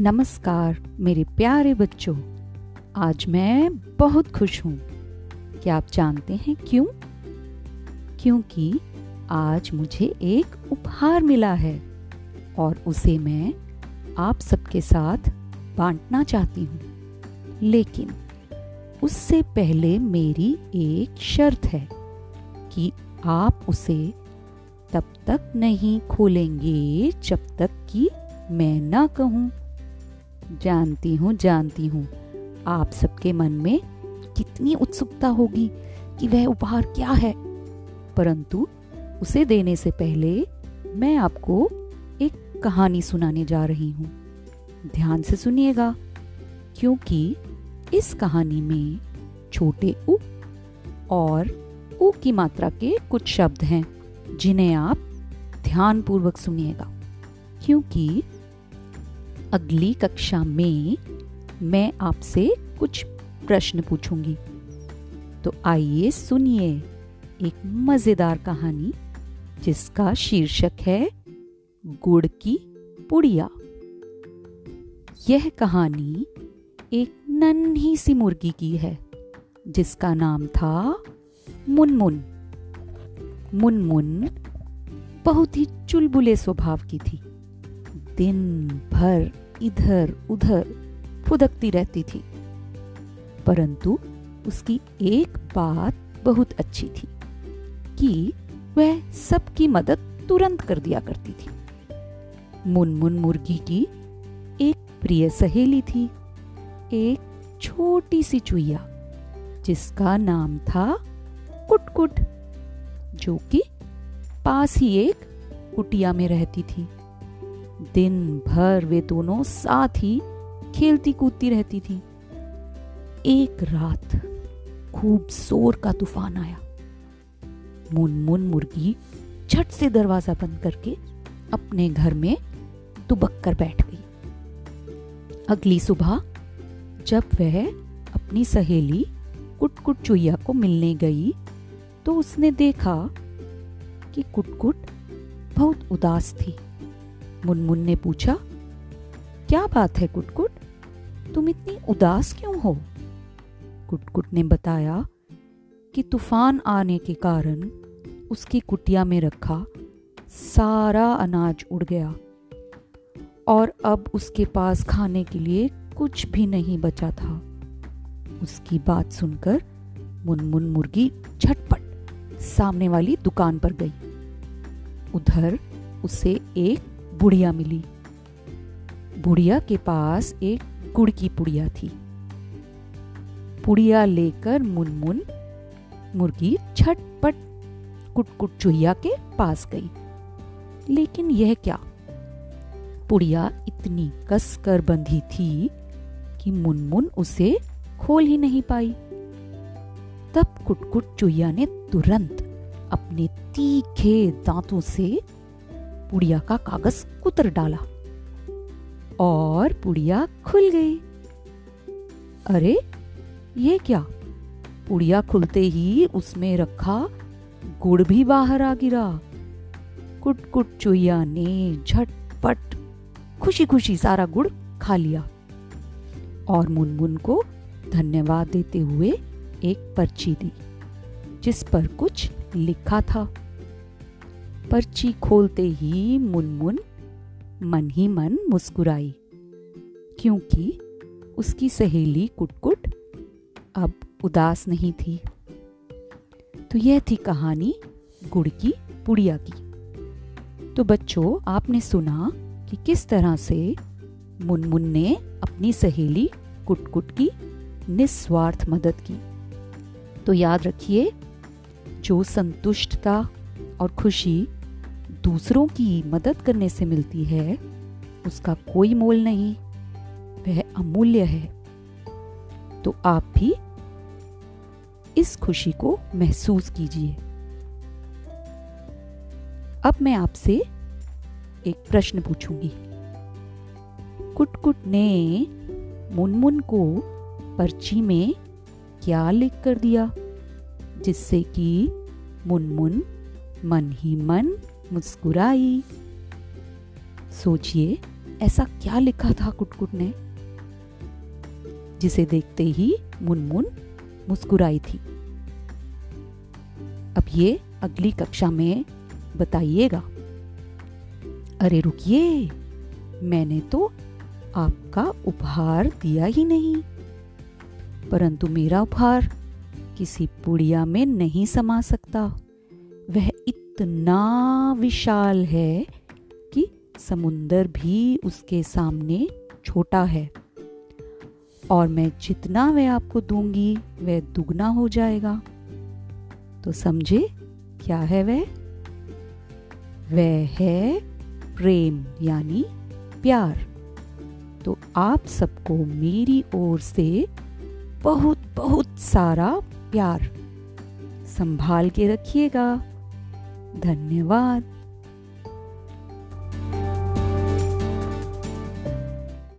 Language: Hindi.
नमस्कार, मेरे प्यारे बच्चों। आज मैं बहुत खुश हूँ। क्या आप जानते हैं क्यों? क्योंकि आज मुझे एक उपहार मिला है और उसे मैं आप सबके साथ बांटना चाहती हूँ। लेकिन उससे पहले मेरी एक शर्त है कि आप उसे तब तक नहीं खोलेंगे जब तक कि मैं ना कहूँ। जानती हूँ जानती हूँ। आप सबके मन में कितनी उत्सुकता होगी कि वह उपहार क्या है। परंतु उसे देने से पहले मैं आपको एक कहानी सुनाने जा रही हूँ। ध्यान से सुनिएगा, क्योंकि इस कहानी में छोटे उ और उ की मात्रा के कुछ शब्द हैं, जिन्हें आप ध्यान पूर्वक सुनिएगा। क्योंकि अगली कक्षा में मैं आपसे कुछ प्रश्न पूछूँगी। तो आइए सुनिए एक मज़ेदार कहानी जिसका शीर्षक है गुड़ की पुड़िया। यह कहानी एक नन्ही सी मुर्गी की है, जिसका नाम था मुनमुन। मुनमुन बहुत ही चुलबुले स्वभाव की थी। दिन भर इधर उधर फुदकती रहती थी। परंतु उसकी एक बात बहुत अच्छी थी कि वह सबकी मदद तुरंत कर दिया करती थी। मुनमुन मुर्गी की एक प्रिय सहेली थी, एक छोटी सी चुईया जिसका नाम था कुटकुट, जो कि पास ही एक कुटिया में रहती थी। दिन भर वे दोनों साथ ही खेलती कूदती रहती थी। एक रात खूब ज़ोर का तूफ़ान आया। मुनमुन मुर्गी झट से दरवाज़ा बंद करके अपने घर में दुबक कर बैठ गई। अगली सुबह जब वह अपनी सहेली कुटकुट चुईया को मिलने गई तो उसने देखा कि कुटकुट बहुत उदास थी। मुनमुन ने पूछा, क्या बात है कुटकुट? तुम इतनी उदास क्यों हो? कुटकुट ने बताया कि तूफ़ान आने के कारण उसकी कुटिया में रखा सारा अनाज उड़ गया और अब उसके पास खाने के लिए कुछ भी नहीं बचा था। उसकी बात सुनकर मुनमुन मुर्गी झटपट सामने वाली दुकान पर गई। उधर उसे एक बुढ़िया मिली। बुढ़िया के पास एक गुड़ की पुड़िया थी। पुड़िया लेकर मुनमुन मुर्गी छटपट कुटकुट चुहिया के पास गई। लेकिन यह क्या? पुड़िया इतनी कस कर बंधी थी कि मुनमुन उसे खोल ही नहीं पाई। तब कुटकुट चुहिया ने तुरंत अपने तीखे दांतों से पुड़िया का कागज़ कुतर डाला और पुड़िया खुल गई। अरे, ये क्या? पुड़िया खुलते ही उसमें रखा गुड़ भी बाहर आ गिरा। कुट कुट चुईया ने झटपट खुशी खुशी सारा गुड़ खा लिया और मुनमुन को धन्यवाद देते हुए एक पर्ची दी, जिस पर कुछ लिखा था। पर्ची खोलते ही मुनमुन, मन ही मन मुस्कुराई, क्योंकि उसकी सहेली कुटकुट अब उदास नहीं थी। तो यह थी कहानी गुड़ की पुड़िया की। तो बच्चों, आपने सुना कि किस तरह से मुनमुन ने अपनी सहेली कुटकुट की निस्वार्थ मदद की। तो याद रखिए, जो संतुष्टता और खुशी दूसरों की मदद करने से मिलती है, उसका कोई मोल नहीं, वह अमूल्य है। तो आप भी इस खुशी को महसूस कीजिए। अब मैं आपसे एक प्रश्न पूछूँगी। कुटकुट ने मुनमुन को पर्ची में क्या लिख कर दिया, जिससे कि मुनमुन मन ही मन मुस्कुराई। सोचिए, ऐसा क्या लिखा था कुटकुट ने? जिसे देखते ही मुनमुन मुस्कुराई थी। अब ये अगली कक्षा में बताइएगा। अरे रुकिए, मैंने तो आपका उपहार दिया ही नहीं। परंतु मेरा उपहार किसी पुड़िया में नहीं समा सकता। वह इतना विशाल है कि समुंदर भी उसके सामने छोटा है। और मैं जितना वह आपको दूँगी, वह दुगना हो जाएगा। तो समझे क्या है वह? वह है प्रेम, यानी प्यार। तो आप सबको मेरी ओर से बहुत बहुत सारा प्यार संभाल के रखिएगा। धन्यवाद।